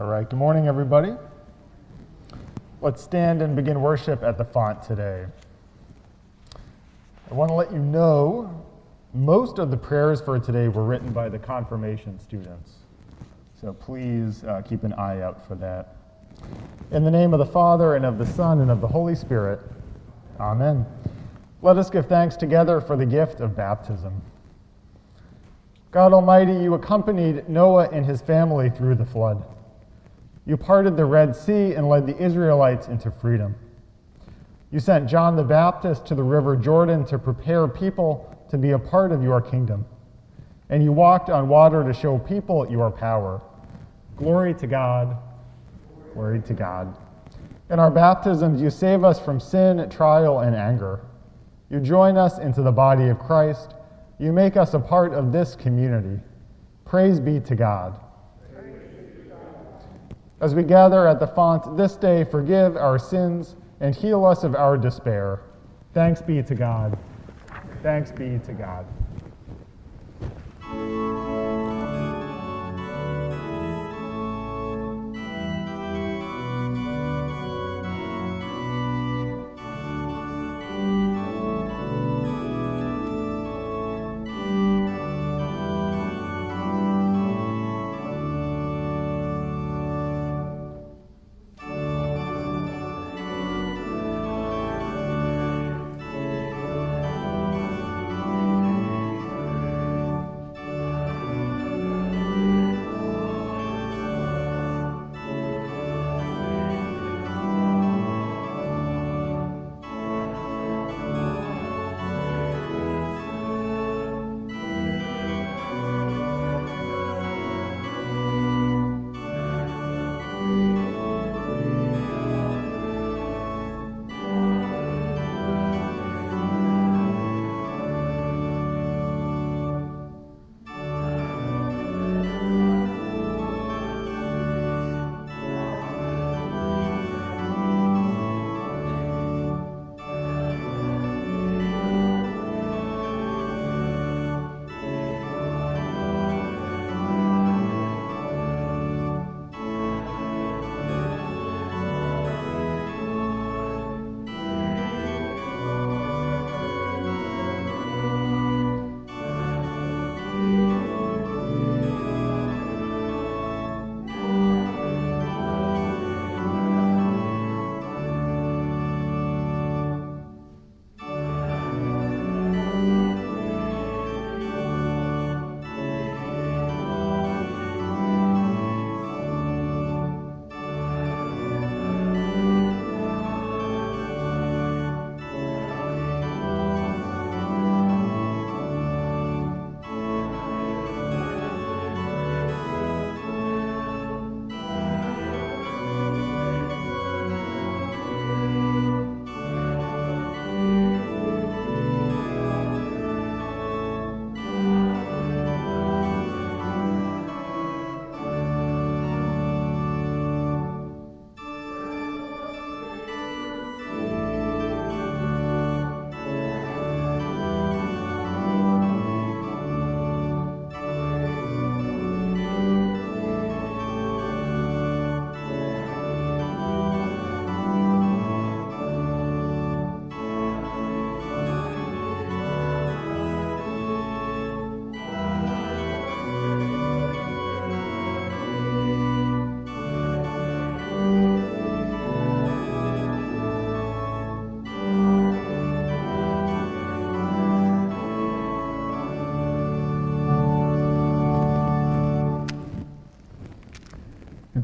All right, good morning, everybody. Let's stand and begin worship at the font today. I want to let you know most of the prayers for today were written by the confirmation students. So please uh, keep an eye out for that. In the name of the Father, and of the Son, and of the Holy Spirit, Amen. Let us give thanks together for the gift of baptism. God Almighty, you accompanied Noah and his family through the flood. You parted the Red Sea and led the Israelites into freedom. You sent John the Baptist to the river Jordan to prepare people to be a part of your kingdom. And you walked on water to show people your power. Glory to God. Glory to God. In our baptisms, you save us from sin, trial, and anger. You join us into the body of Christ. You make us a part of this community. Praise be to God. As we gather at the font this day, forgive our sins and heal us of our despair. Thanks be to God. Thanks be to God.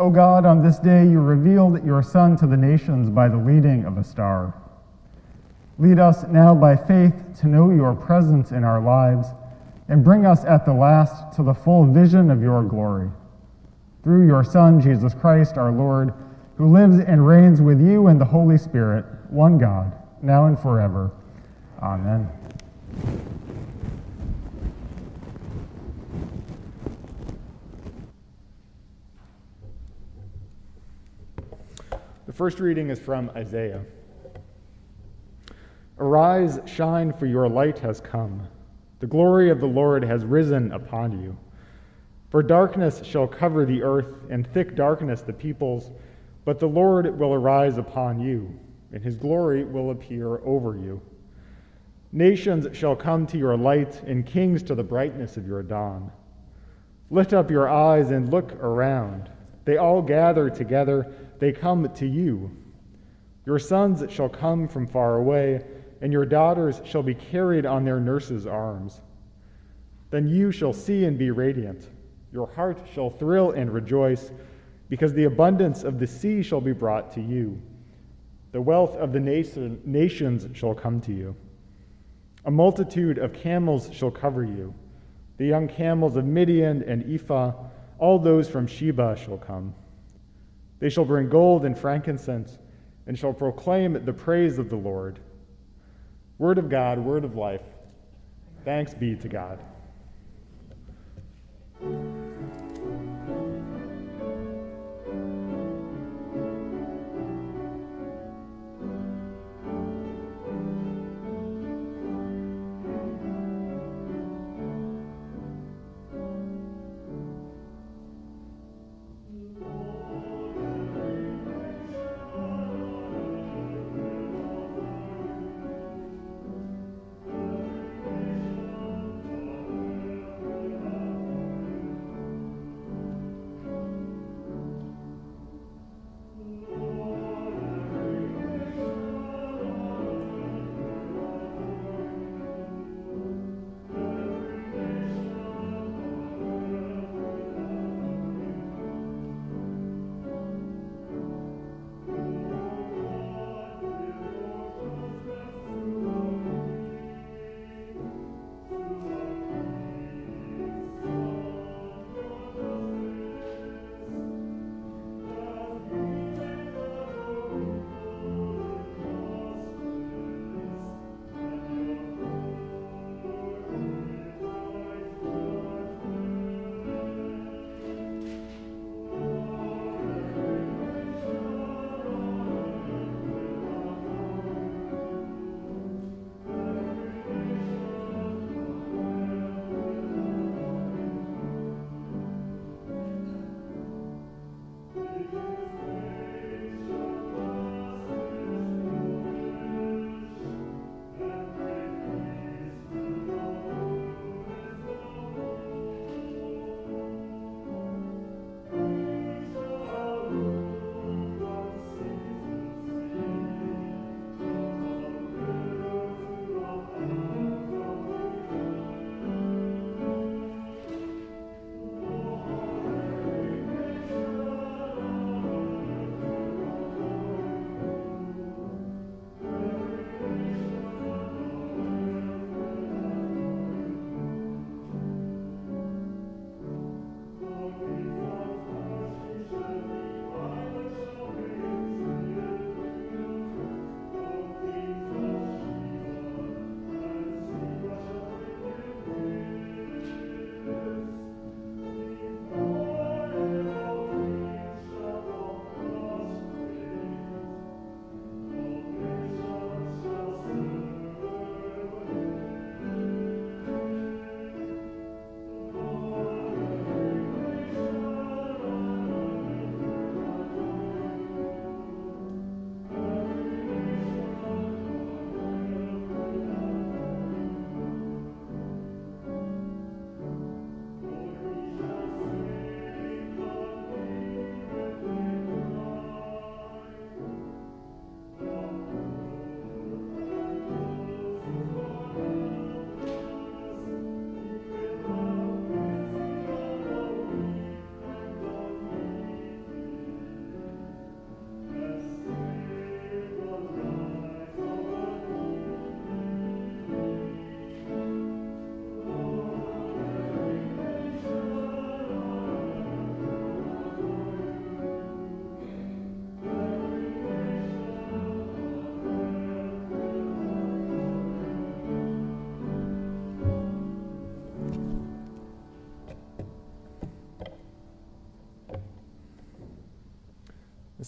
O God, on this day you revealed your Son to the nations by the leading of a star. Lead us now by faith to know your presence in our lives and bring us at the last to the full vision of your glory. Through your Son, Jesus Christ, our Lord, who lives and reigns with you and the Holy Spirit, one God, now and forever. Amen. The first reading is from Isaiah. Arise, shine, for your light has come. The glory of the Lord has risen upon you. For darkness shall cover the earth, and thick darkness the peoples, but the Lord will arise upon you, and his glory will appear over you. Nations shall come to your light, and kings to the brightness of your dawn. Lift up your eyes and look around. They all gather together they come to you. Your sons shall come from far away, and your daughters shall be carried on their nurses' arms. Then you shall see and be radiant. Your heart shall thrill and rejoice, because the abundance of the sea shall be brought to you. The wealth of the nation, nations shall come to you. A multitude of camels shall cover you. The young camels of Midian and Ephah, all those from Sheba shall come. They shall bring gold and frankincense and shall proclaim the praise of the Lord. Word of God, word of life. Thanks be to God.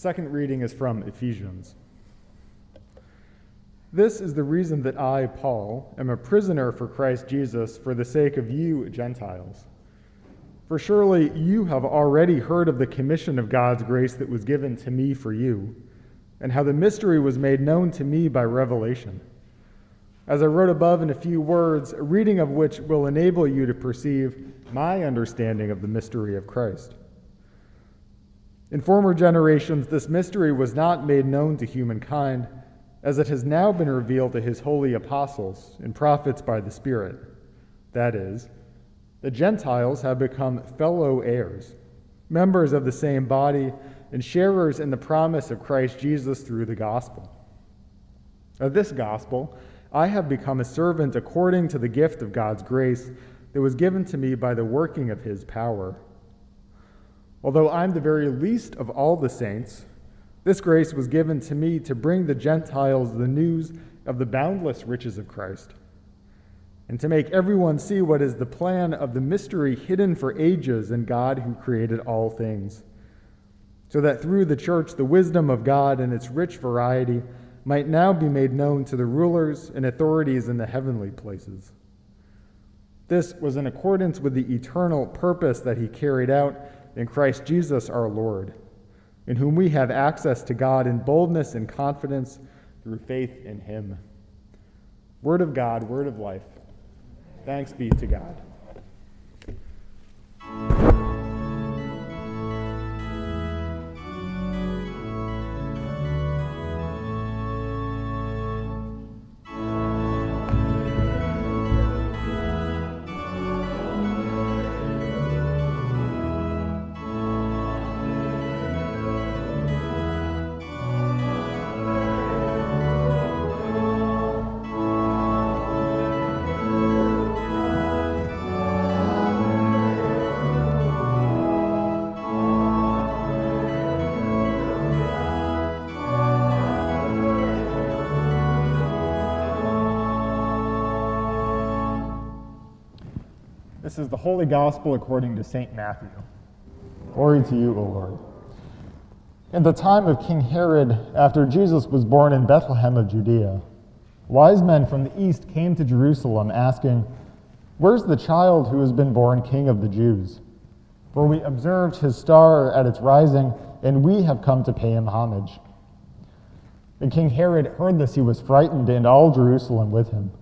Second reading is from Ephesians. This is the reason that I, Paul, am a prisoner for Christ Jesus for the sake of you, Gentiles. For surely you have already heard of the commission of God's grace that was given to me for you, and how the mystery was made known to me by revelation. As I wrote above in a few words, a reading of which will enable you to perceive my understanding of the mystery of Christ. In former generations, this mystery was not made known to humankind, as it has now been revealed to his holy apostles and prophets by the Spirit. That is, the Gentiles have become fellow heirs, members of the same body, and sharers in the promise of Christ Jesus through the gospel. Of this gospel, I have become a servant according to the gift of God's grace that was given to me by the working of his power. Although I'm the very least of all the saints, this grace was given to me to bring the Gentiles the news of the boundless riches of Christ, and to make everyone see what is the plan of the mystery hidden for ages in God who created all things, so that through the church the wisdom of God and its rich variety might now be made known to the rulers and authorities in the heavenly places. This was in accordance with the eternal purpose that he carried out in Christ Jesus our Lord, in whom we have access to God in boldness and confidence through faith in him. Word of God, word of life. Thanks be to God. Is the Holy Gospel according to St. Matthew. Glory to you, O Lord. In the time of King Herod, after Jesus was born in Bethlehem of Judea, wise men from the east came to Jerusalem asking, Where's the child who has been born king of the Jews? For we observed his star at its rising, and we have come to pay him homage. And King Herod heard this, he was frightened, and all Jerusalem with him.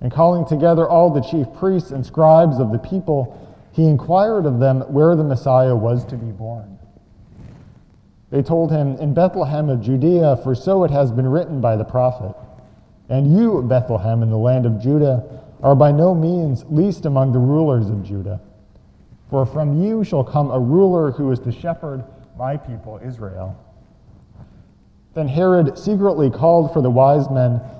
And calling together all the chief priests and scribes of the people, he inquired of them where the Messiah was to be born. They told him, In Bethlehem of Judea, for so it has been written by the prophet. And you, Bethlehem, in the land of Judah, are by no means least among the rulers of Judah. For from you shall come a ruler who is to shepherd my people Israel. Then Herod secretly called for the wise men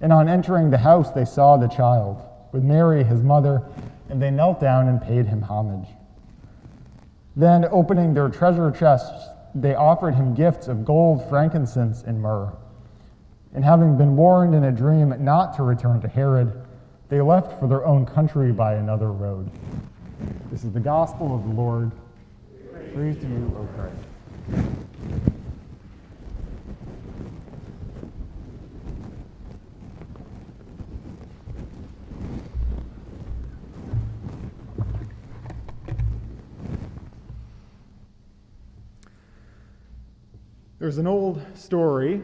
And on entering the house, they saw the child with Mary, his mother, and they knelt down and paid him homage. Then, opening their treasure chests, they offered him gifts of gold, frankincense, and myrrh. And having been warned in a dream not to return to Herod, they left for their own country by another road. This is the gospel of the Lord. Praise to you, O Christ. There's an old story,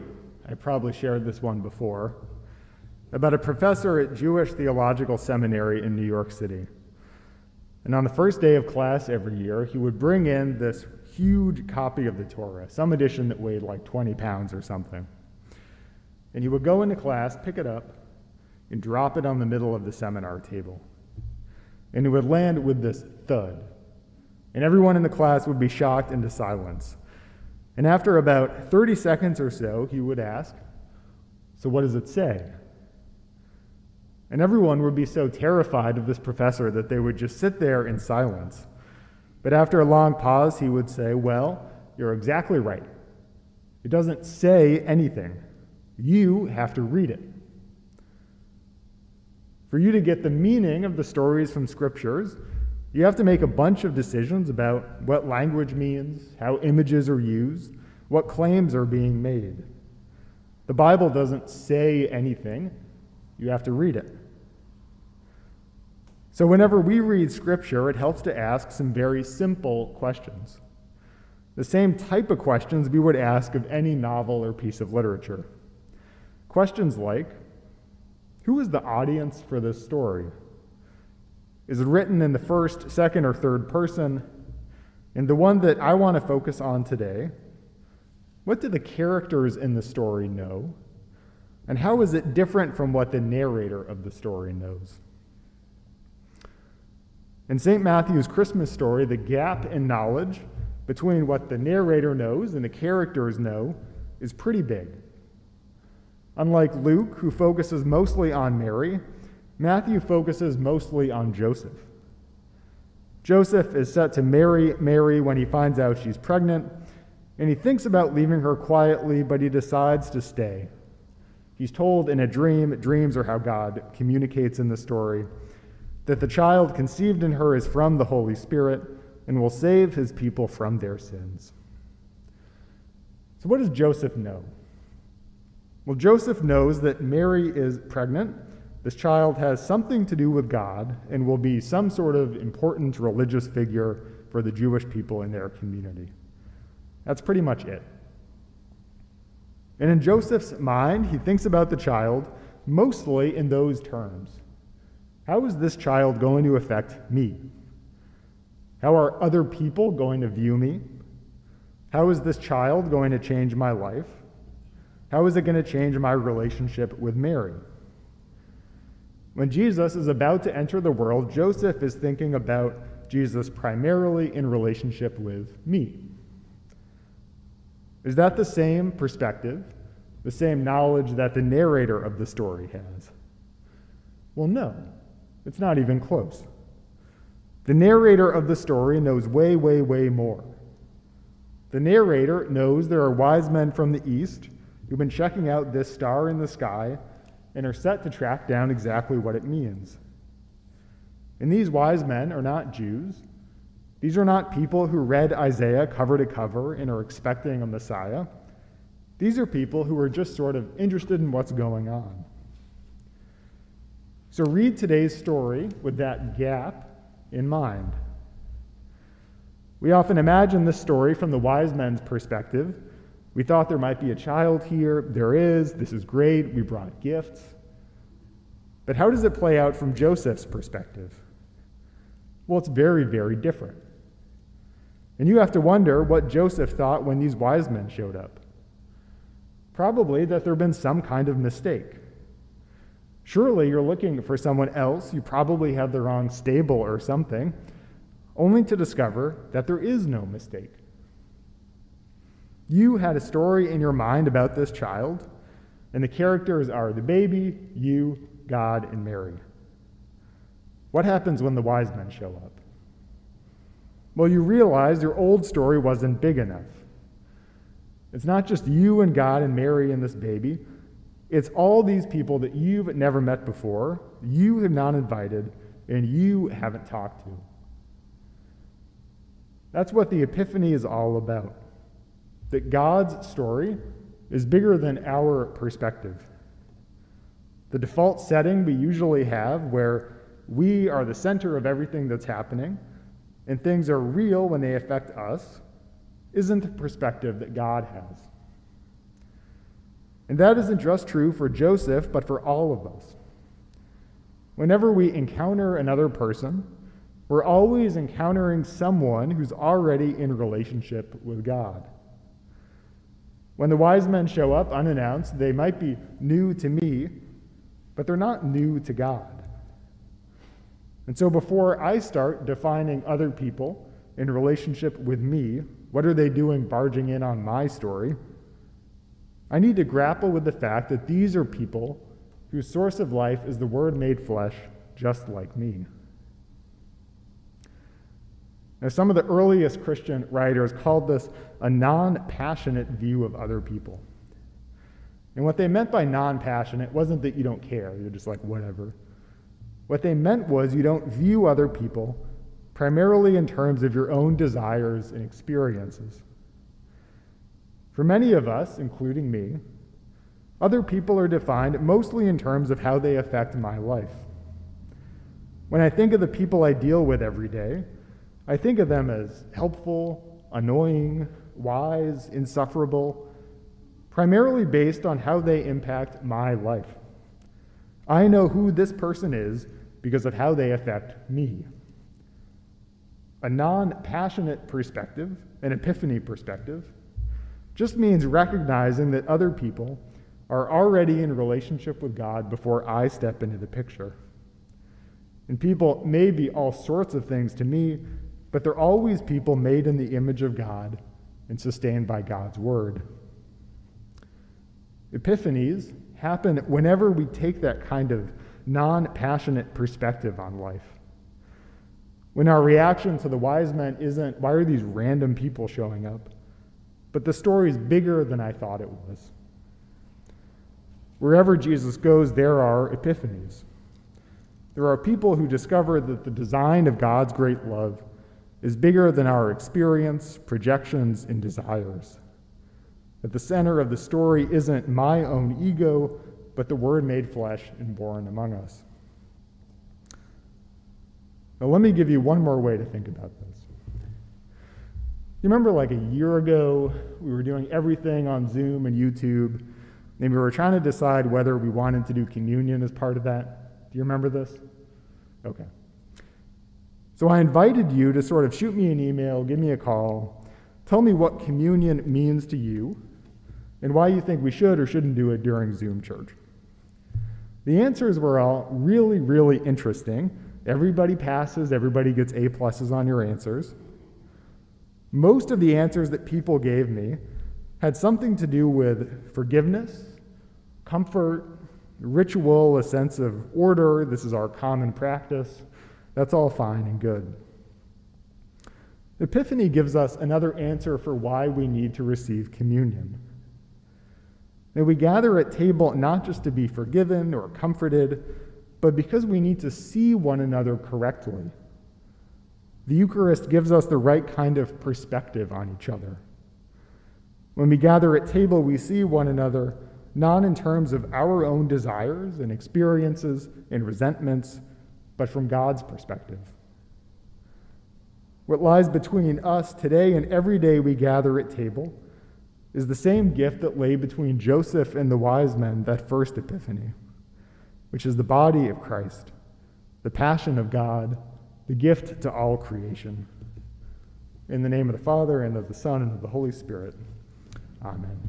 I probably shared this one before, about a professor at Jewish Theological Seminary in New York City. And on the first day of class every year, he would bring in this huge copy of the Torah, some edition that weighed like 20 pounds or something. And he would go into class, pick it up, and drop it on the middle of the seminar table. And it would land with this thud. And everyone in the class would be shocked into silence And after about 30 seconds or so, he would ask, So what does it say? And everyone would be so terrified of this professor that they would just sit there in silence. But after a long pause, he would say, Well, you're exactly right. It doesn't say anything. You have to read it. For you to get the meaning of the stories from scriptures, you have to make a bunch of decisions about what language means, how images are used, what claims are being made. The Bible doesn't say anything, you have to read it. So, whenever we read Scripture, it helps to ask some very simple questions. The same type of questions we would ask of any novel or piece of literature. Questions like Who is the audience for this story? Is written in the first, second, or third person? And the one that I want to focus on today what do the characters in the story know? And how is it different from what the narrator of the story knows? In St. Matthew's Christmas story, the gap in knowledge between what the narrator knows and the characters know is pretty big. Unlike Luke, who focuses mostly on Mary, Matthew focuses mostly on Joseph. Joseph is set to marry Mary when he finds out she's pregnant, and he thinks about leaving her quietly, but he decides to stay. He's told in a dream, dreams are how God communicates in the story, that the child conceived in her is from the Holy Spirit and will save his people from their sins. So, what does Joseph know? Well, Joseph knows that Mary is pregnant this child has something to do with God and will be some sort of important religious figure for the Jewish people in their community. That's pretty much it. And in Joseph's mind, he thinks about the child mostly in those terms How is this child going to affect me? How are other people going to view me? How is this child going to change my life? How is it going to change my relationship with Mary? When Jesus is about to enter the world, Joseph is thinking about Jesus primarily in relationship with me. Is that the same perspective, the same knowledge that the narrator of the story has? Well, no, it's not even close. The narrator of the story knows way, way, way more. The narrator knows there are wise men from the east who've been checking out this star in the sky and are set to track down exactly what it means. And these wise men are not Jews. These are not people who read Isaiah cover to cover and are expecting a Messiah. These are people who are just sort of interested in what's going on. So read today's story with that gap in mind. We often imagine this story from the wise men's perspective we thought there might be a child here. There is. This is great. We brought gifts. But how does it play out from Joseph's perspective? Well, it's very, very different. And you have to wonder what Joseph thought when these wise men showed up. Probably that there had been some kind of mistake. Surely you're looking for someone else. You probably have the wrong stable or something, only to discover that there is no mistake. You had a story in your mind about this child, and the characters are the baby, you, God, and Mary. What happens when the wise men show up? Well, you realize your old story wasn't big enough. It's not just you and God and Mary and this baby. It's all these people that you've never met before, you have not invited, and you haven't talked to. That's what the Epiphany is all about that God's story is bigger than our perspective. The default setting we usually have, where we are the center of everything that's happening and things are real when they affect us, isn't the perspective that God has. And that isn't just true for Joseph, but for all of us. Whenever we encounter another person, we're always encountering someone who's already in relationship with God. When the wise men show up unannounced, they might be new to me, but they're not new to God. And so before I start defining other people in relationship with me, What are they doing barging in on my story? I need to grapple with the fact that these are people whose source of life is the Word made flesh, just like me. Now, some of the earliest Christian writers called this a non passionate view of other people. And what they meant by non passionate wasn't that you don't care, you're just like, whatever. What they meant was you don't view other people primarily in terms of your own desires and experiences. For many of us, including me, other people are defined mostly in terms of how they affect my life. When I think of the people I deal with every day, I think of them as helpful, annoying, wise, insufferable, primarily based on how they impact my life. I know who this person is because of how they affect me. A non passionate perspective, an epiphany perspective, just means recognizing that other people are already in relationship with God before I step into the picture. And people may be all sorts of things to me, but they're always people made in the image of God and sustained by God's word. Epiphanies happen whenever we take that kind of non passionate perspective on life. When our reaction to the wise men isn't, why are these random people showing up? But the story is bigger than I thought it was. Wherever Jesus goes, there are epiphanies. There are people who discover that the design of God's great love is bigger than our experience, projections, and desires. At the center of the story isn't my own ego, but the Word made flesh and born among us. Now, let me give you one more way to think about this. You remember, like a year ago, we were doing everything on Zoom and YouTube, and we were trying to decide whether we wanted to do communion as part of that. Do you remember this? Okay. So I invited you to sort of shoot me an email, give me a call, tell me what communion means to you, and why you think we should or shouldn't do it during Zoom church. The answers were all really, really interesting. Everybody passes, everybody gets A pluses on your answers. Most of the answers that people gave me had something to do with forgiveness, comfort, ritual, a sense of order. This is our common practice. That's all fine and good. Epiphany gives us another answer for why we need to receive communion. That we gather at table not just to be forgiven or comforted, but because we need to see one another correctly. The Eucharist gives us the right kind of perspective on each other. When we gather at table, we see one another not in terms of our own desires and experiences and resentments but from God's perspective. What lies between us today and every day we gather at table is the same gift that lay between Joseph and the wise men that first epiphany, which is the body of Christ, the passion of God, the gift to all creation. In the name of the Father, and of the Son, and of the Holy Spirit. Amen.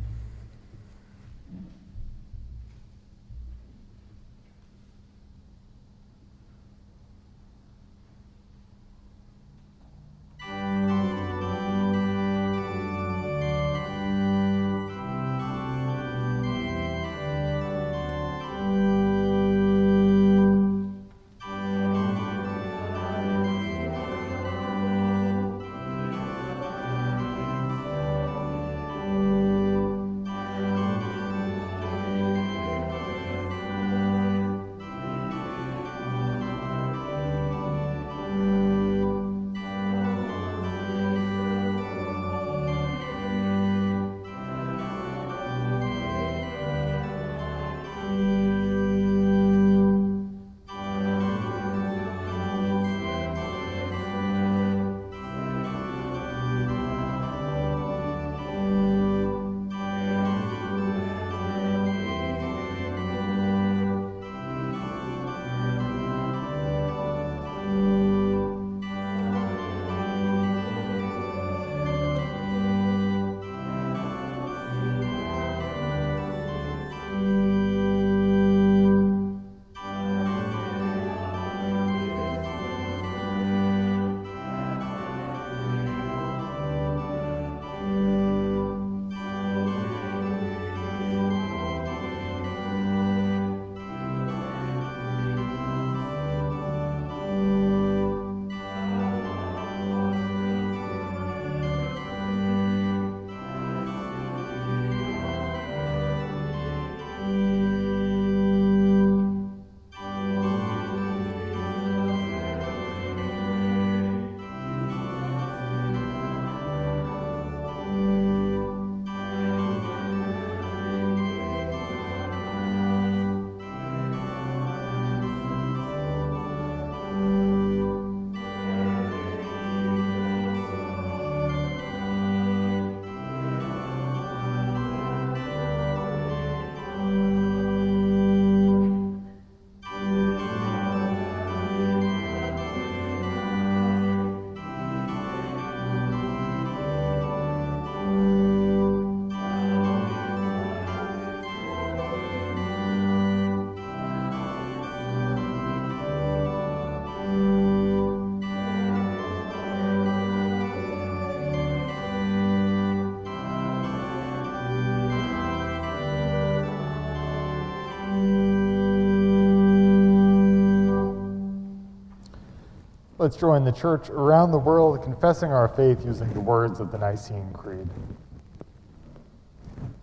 Let's join the church around the world confessing our faith using the words of the Nicene Creed.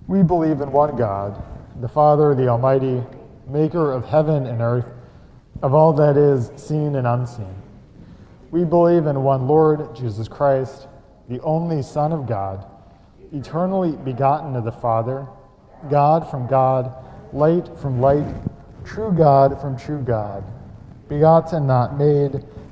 We believe in one God, the Father, the Almighty, maker of heaven and earth, of all that is seen and unseen. We believe in one Lord, Jesus Christ, the only Son of God, eternally begotten of the Father, God from God, light from light, true God from true God, begotten, not made,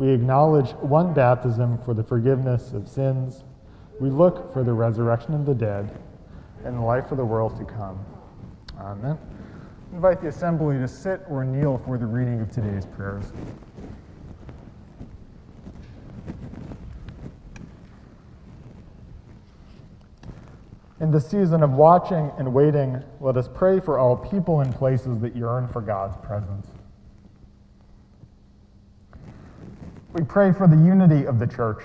We acknowledge one baptism for the forgiveness of sins. We look for the resurrection of the dead and the life of the world to come. Amen invite the assembly to sit or kneel for the reading of today's prayers. In the season of watching and waiting, let us pray for all people and places that yearn for God's presence. We pray for the unity of the church.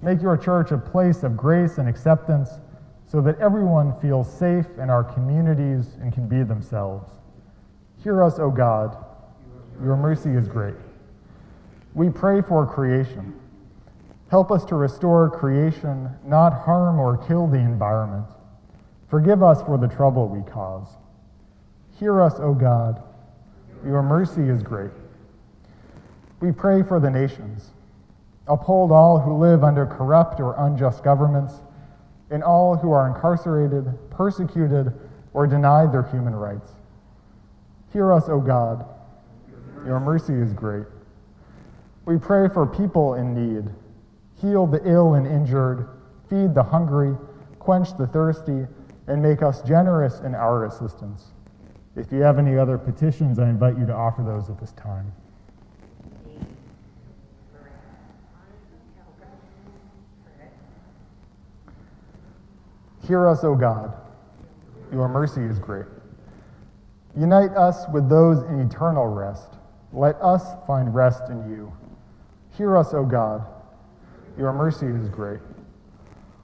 Make your church a place of grace and acceptance so that everyone feels safe in our communities and can be themselves. Hear us, O God. Your mercy is great. We pray for creation. Help us to restore creation, not harm or kill the environment. Forgive us for the trouble we cause. Hear us, O God. Your mercy is great. We pray for the nations. Uphold all who live under corrupt or unjust governments and all who are incarcerated, persecuted, or denied their human rights. Hear us, O God. Your mercy is great. We pray for people in need. Heal the ill and injured, feed the hungry, quench the thirsty, and make us generous in our assistance. If you have any other petitions, I invite you to offer those at this time. Hear us, O God. Your mercy is great. Unite us with those in eternal rest. Let us find rest in you. Hear us, O God. Your mercy is great.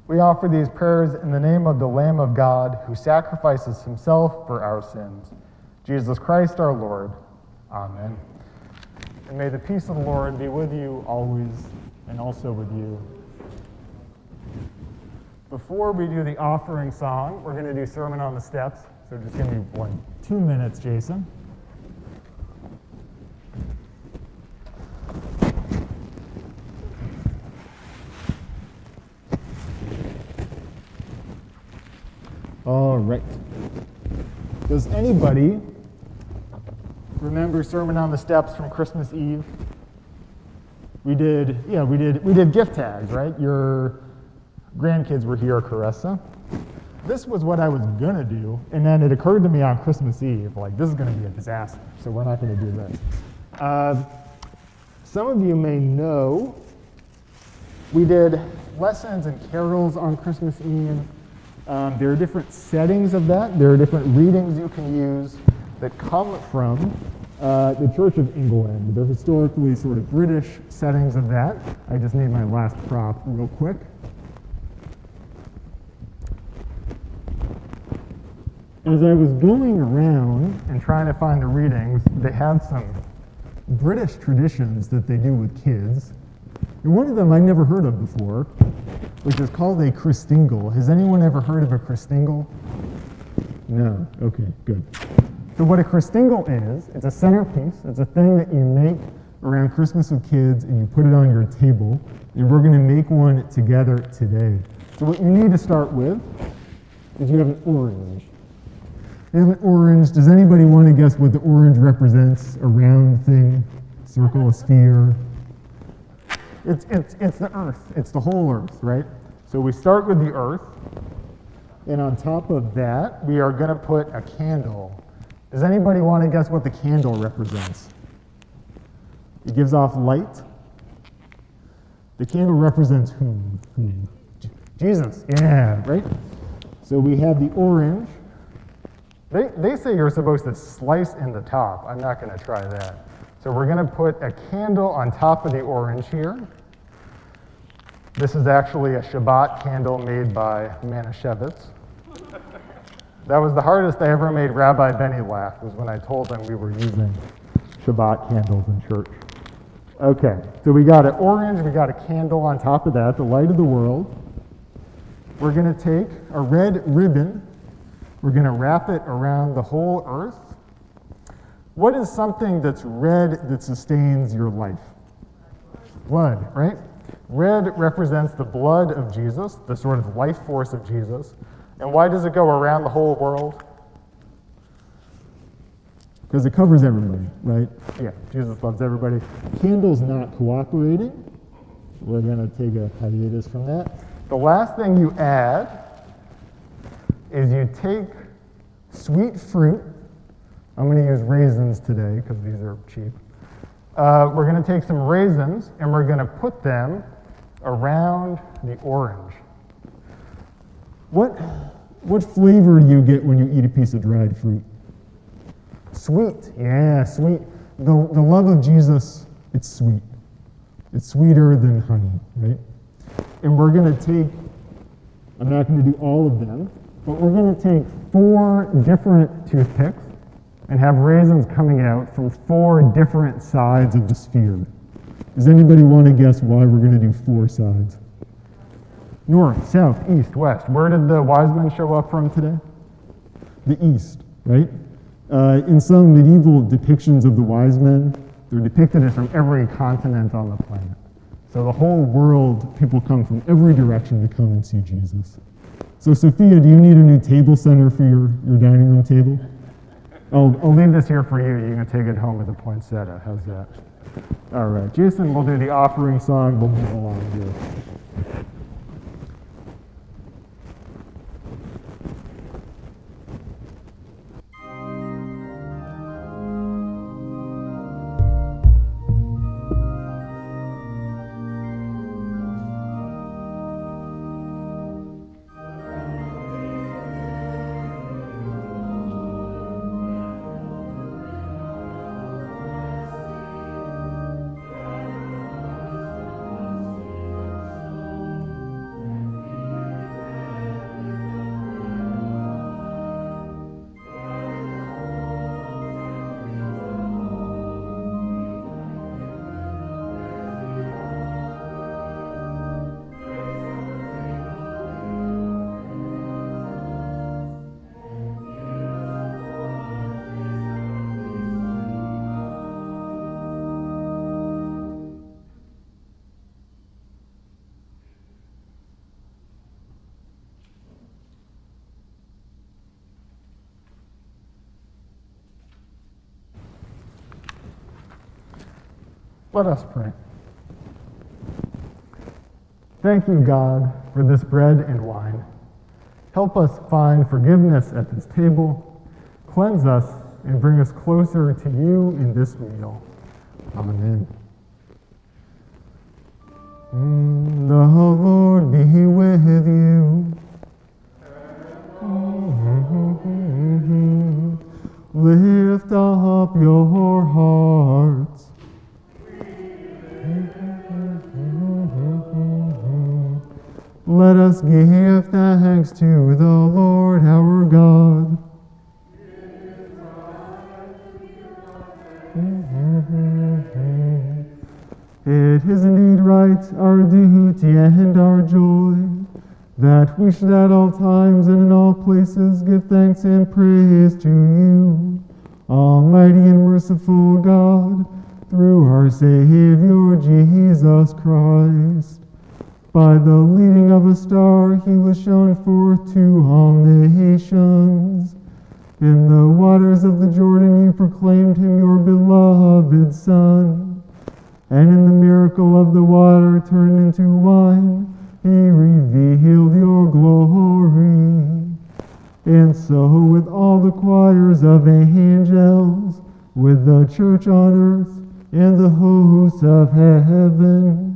We offer these prayers in the name of the Lamb of God who sacrifices himself for our sins, Jesus Christ our Lord. Amen. And may the peace of the Lord be with you always and also with you. Before we do the offering song, we're going to do Sermon on the Steps. So just give me one, two minutes, Jason. All right. Does anybody remember Sermon on the Steps from Christmas Eve? We did, yeah, we did, we did gift tags, right? Your grandkids were here, at Caressa. This was what I was gonna do, and then it occurred to me on Christmas Eve, like this is gonna be a disaster, so we're not gonna do this. Uh, some of you may know we did lessons and carols on Christmas Eve. Um, there are different settings of that. There are different readings you can use that come from uh, the Church of England. They're historically sort of British settings of that. I just need my last prop real quick. As I was going around and trying to find the readings, they had some British traditions that they do with kids. And one of them I'd never heard of before, which is called a Christingle. Has anyone ever heard of a Christingle? No. Okay, good. So what a Christingle is, it's a centerpiece. It's a thing that you make around Christmas with kids and you put it on your table. And we're going to make one together today. So what you need to start with is you have an orange. You orange. Does anybody want to guess what the orange represents? A round thing, circle, a sphere? It's, it's, it's the earth. It's the whole earth, right? So we start with the earth. And on top of that, we are going to put a candle. Does anybody want to guess what the candle represents? It gives off light. The candle represents whom? Whom? Jesus. Yeah, right? So we have the orange. They, they say you're supposed to slice in the top. I'm not going to try that. So we're going to put a candle on top of the orange here. This is actually a Shabbat candle made by Manischewitz. That was the hardest I ever made Rabbi Benny laugh, was when I told him we were using Shabbat candles in church. Okay, so we got an orange, we got a candle on top of that, the light of the world. We're going to take a red ribbon, we're going to wrap it around the whole earth. What is something that's red that sustains your life? Blood, right? Red represents the blood of Jesus, the sort of life force of Jesus. And why does it go around the whole world? Because it covers everybody, right? Yeah, Jesus loves everybody. Candle's not cooperating. We're going to take a hiatus from that. The last thing you add is you take sweet fruit. I'm going to use raisins today because these are cheap. Uh, we're going to take some raisins and we're going to put them around the orange. What, what flavor do you get when you eat a piece of dried fruit? Sweet, yeah, sweet. The, the love of Jesus, it's sweet. It's sweeter than honey, right? And we're going to take, I'm not going to do all of them, but we're going to take four different toothpicks and have raisins coming out from four different sides of the sphere. Does anybody want to guess why we're going to do four sides? North, south, east, west. Where did the wise men show up from today? The east, right? Uh, in some medieval depictions of the wise men, they're depicted as from every continent on the planet. So the whole world, people come from every direction to come and see Jesus. So Sophia, do you need a new table center for your, your dining room table? I'll, I'll leave this here for you. You can take it home with a poinsettia. How's that? All right, Jason, we'll do the offering song. We'll move along here. Let us pray. Thank you, God, for this bread and wine. Help us find forgiveness at this table. Cleanse us and bring us closer to you in this meal. Amen. The Lord be with you. Lift up your hearts. Let us give thanks to the Lord our God. It is indeed right, our duty and our joy, that we should at all times and in all places give thanks and praise to you, Almighty and merciful God, through our Savior Jesus Christ By the leading of a star, he was shown forth to all nations. In the waters of the Jordan, you proclaimed him your beloved Son. And in the miracle of the water turned into wine, he revealed your glory. And so, with all the choirs of angels, with the church on earth, and the hosts of heaven,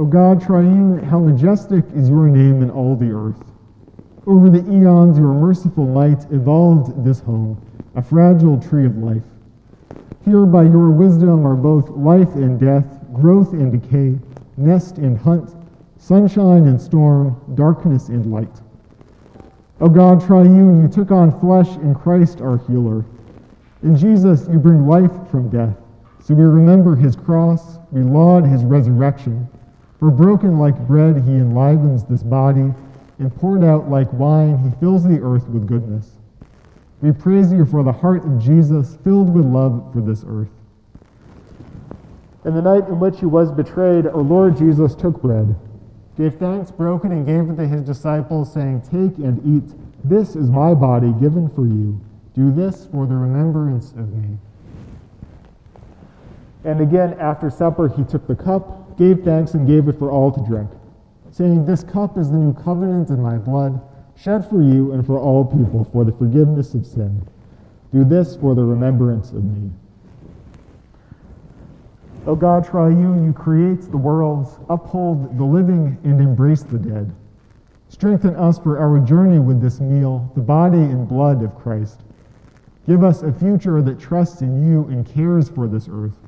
O God, triune, how majestic is your name in all the earth. Over the eons, your merciful might evolved this home, a fragile tree of life. Here by your wisdom are both life and death, growth and decay, nest and hunt, sunshine and storm, darkness and light. O God, triune, you took on flesh in Christ our healer. In Jesus, you bring life from death. So we remember his cross, we laud his resurrection. For broken like bread, he enlivens this body, and poured out like wine, he fills the earth with goodness. We praise you for the heart of Jesus, filled with love for this earth. In the night in which he was betrayed, our Lord Jesus took bread, gave thanks, broke it, and gave it to his disciples, saying, Take and eat. This is my body given for you. Do this for the remembrance of me. And again, after supper, he took the cup gave thanks and gave it for all to drink, saying, This cup is the new covenant in my blood, shed for you and for all people for the forgiveness of sin. Do this for the remembrance of me. O God, triune, you create the worlds, uphold the living, and embrace the dead. Strengthen us for our journey with this meal, the body and blood of Christ. Give us a future that trusts in you and cares for this earth.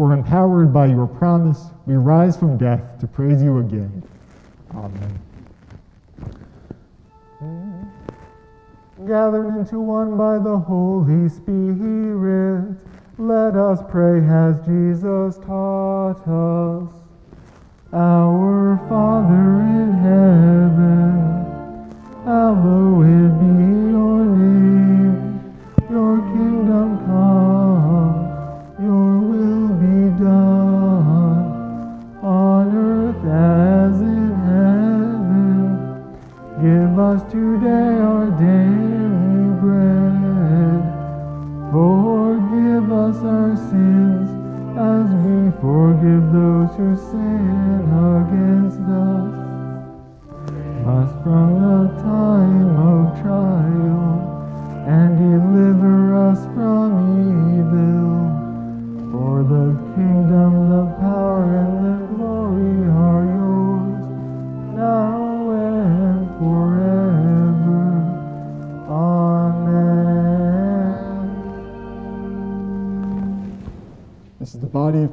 For empowered by your promise, we rise from death to praise you again. Amen. Gathered into one by the Holy Spirit, let us pray as Jesus taught us. Our Father in heaven, hallowed be your name. Your kingdom us today our daily bread. Forgive us our sins as we forgive those who sin against us. Us from the time of trial and deliver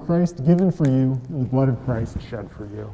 Christ given for you, and the blood of Christ shed for you.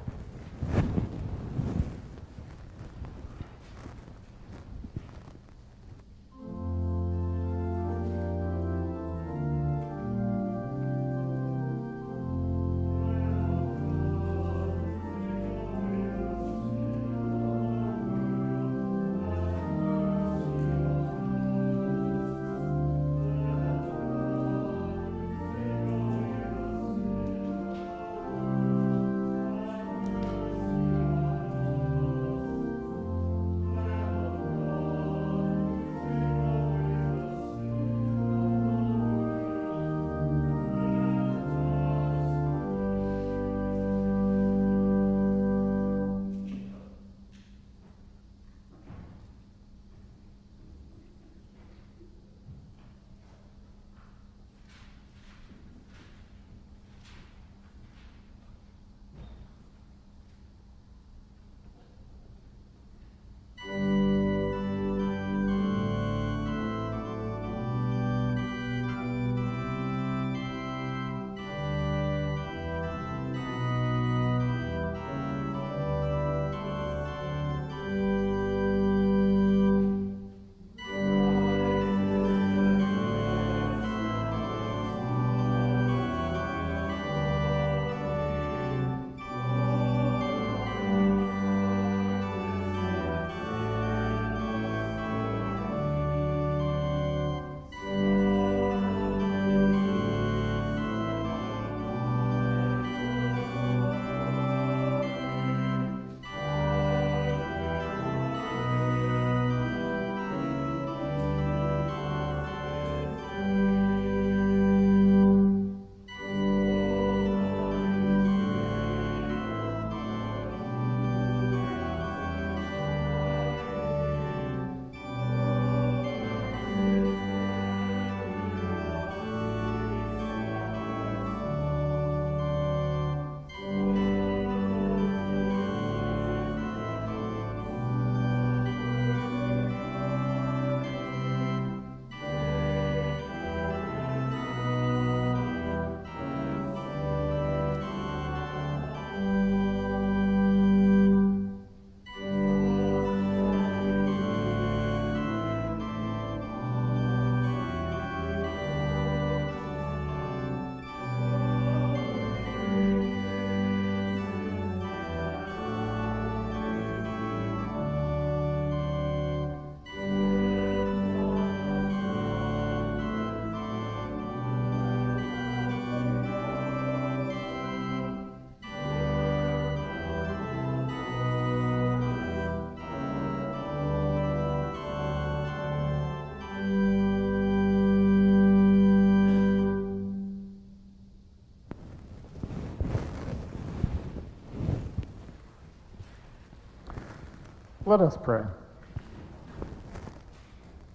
Let us pray.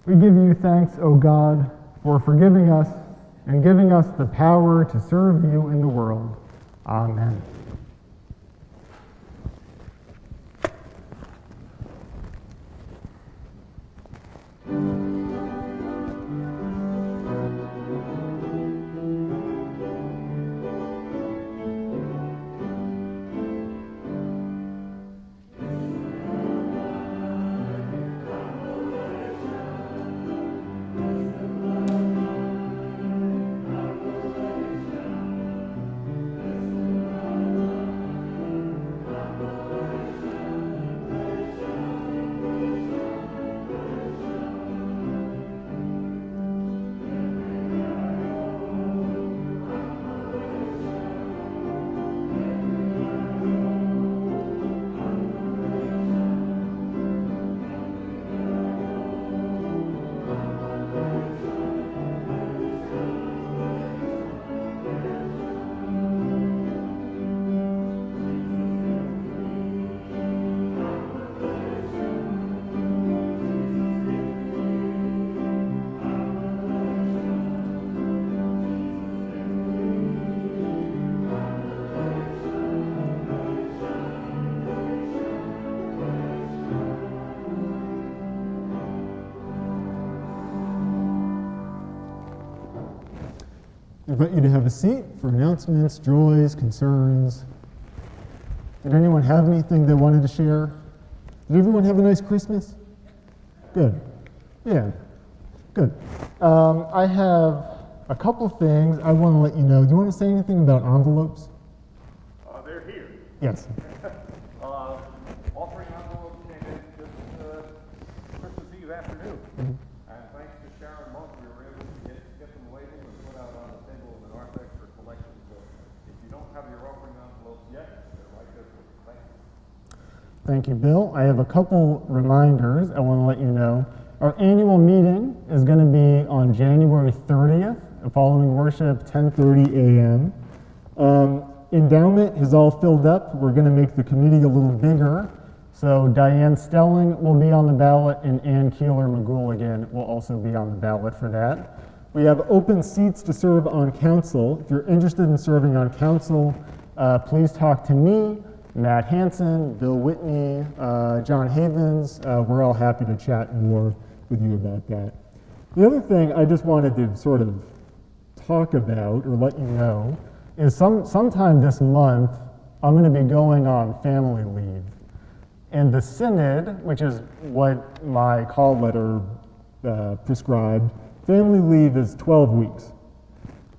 We give you thanks, O God, for forgiving us and giving us the power to serve you in the world. Amen. Invite you to have a seat for announcements, joys, concerns. Did anyone have anything they wanted to share? Did everyone have a nice Christmas? Good. Yeah. Good. Um, I have a couple things I want to let you know. Do you want to say anything about envelopes? Uh, they're here. Yes. Uh, offering envelopes came in just, uh, Christmas Eve afternoon. Mm-hmm. And thanks to Sharon Monk, we were able to get, get them labeled and put out on the table of the narthex for collection. So if you don't have your offering envelopes yet, they're right there for you. Thank you. Thank you, Bill. I have a couple reminders I want to let you know. Our annual meeting is going to be on January 30th, following worship, 10:30 a.m. Um, endowment is all filled up. We're going to make the committee a little bigger. So Diane Stelling will be on the ballot, and Ann Keeler McGooligan will also be on the ballot for that. We have open seats to serve on council. If you're interested in serving on council, uh, please talk to me, Matt Hanson, Bill Whitney, uh, John Havens. Uh, we're all happy to chat more with you about that. The other thing I just wanted to sort of talk about or let you know is some sometime this month I'm going to be going on family leave. And the synod, which is what my call letter uh, prescribed, family leave is 12 weeks.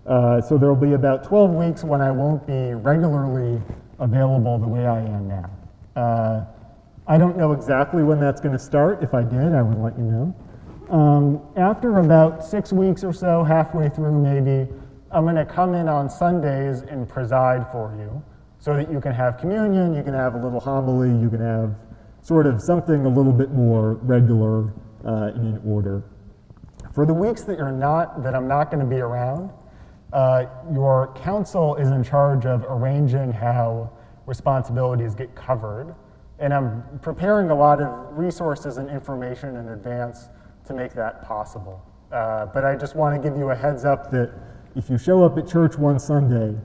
Uh, so there will be about 12 weeks when I won't be regularly available the way I am now. Uh, I don't know exactly when that's going to start. If I did, I would let you know. Um, after about six weeks or so, halfway through maybe, I'm going to come in on Sundays and preside for you so that you can have communion, you can have a little homily, you can have sort of something a little bit more regular uh, and in order. For the weeks that you're not, that I'm not going to be around, uh, your council is in charge of arranging how responsibilities get covered. And I'm preparing a lot of resources and information in advance to make that possible. Uh, but I just want to give you a heads up that if you show up at church one Sunday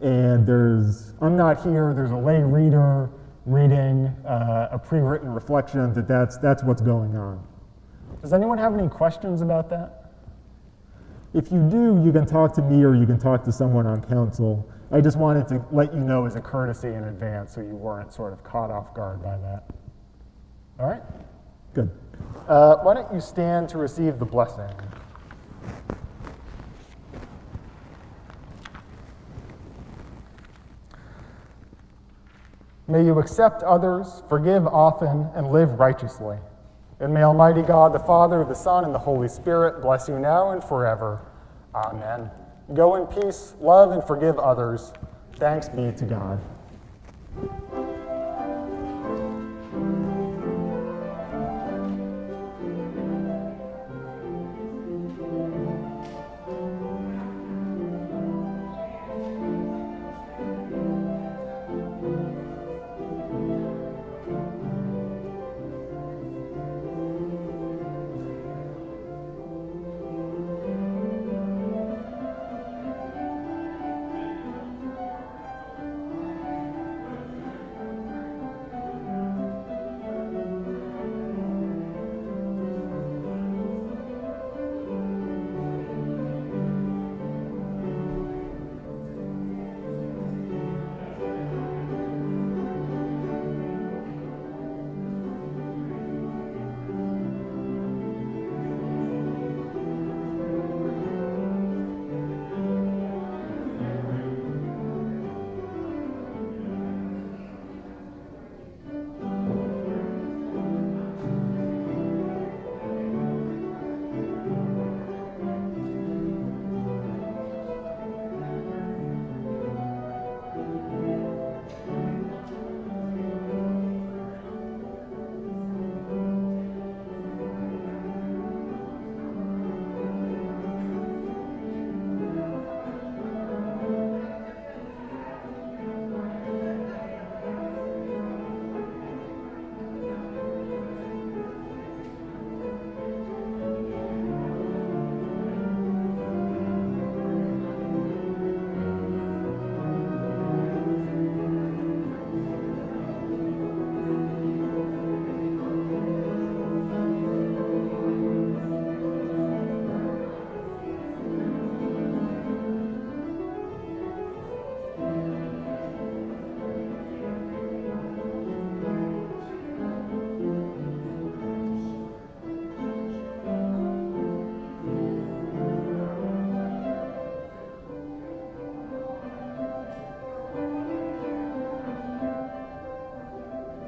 and there's, I'm not here, there's a lay reader reading uh, a pre-written reflection, that that's, that's what's going on. Does anyone have any questions about that? If you do, you can talk to me or you can talk to someone on council. I just wanted to let you know as a courtesy in advance so you weren't sort of caught off guard by that. All right? Good. Uh, why don't you stand to receive the blessing? May you accept others, forgive often, and live righteously. And may Almighty God, the Father, the Son, and the Holy Spirit bless you now and forever. Amen. Go in peace, love, and forgive others. Thanks be to God.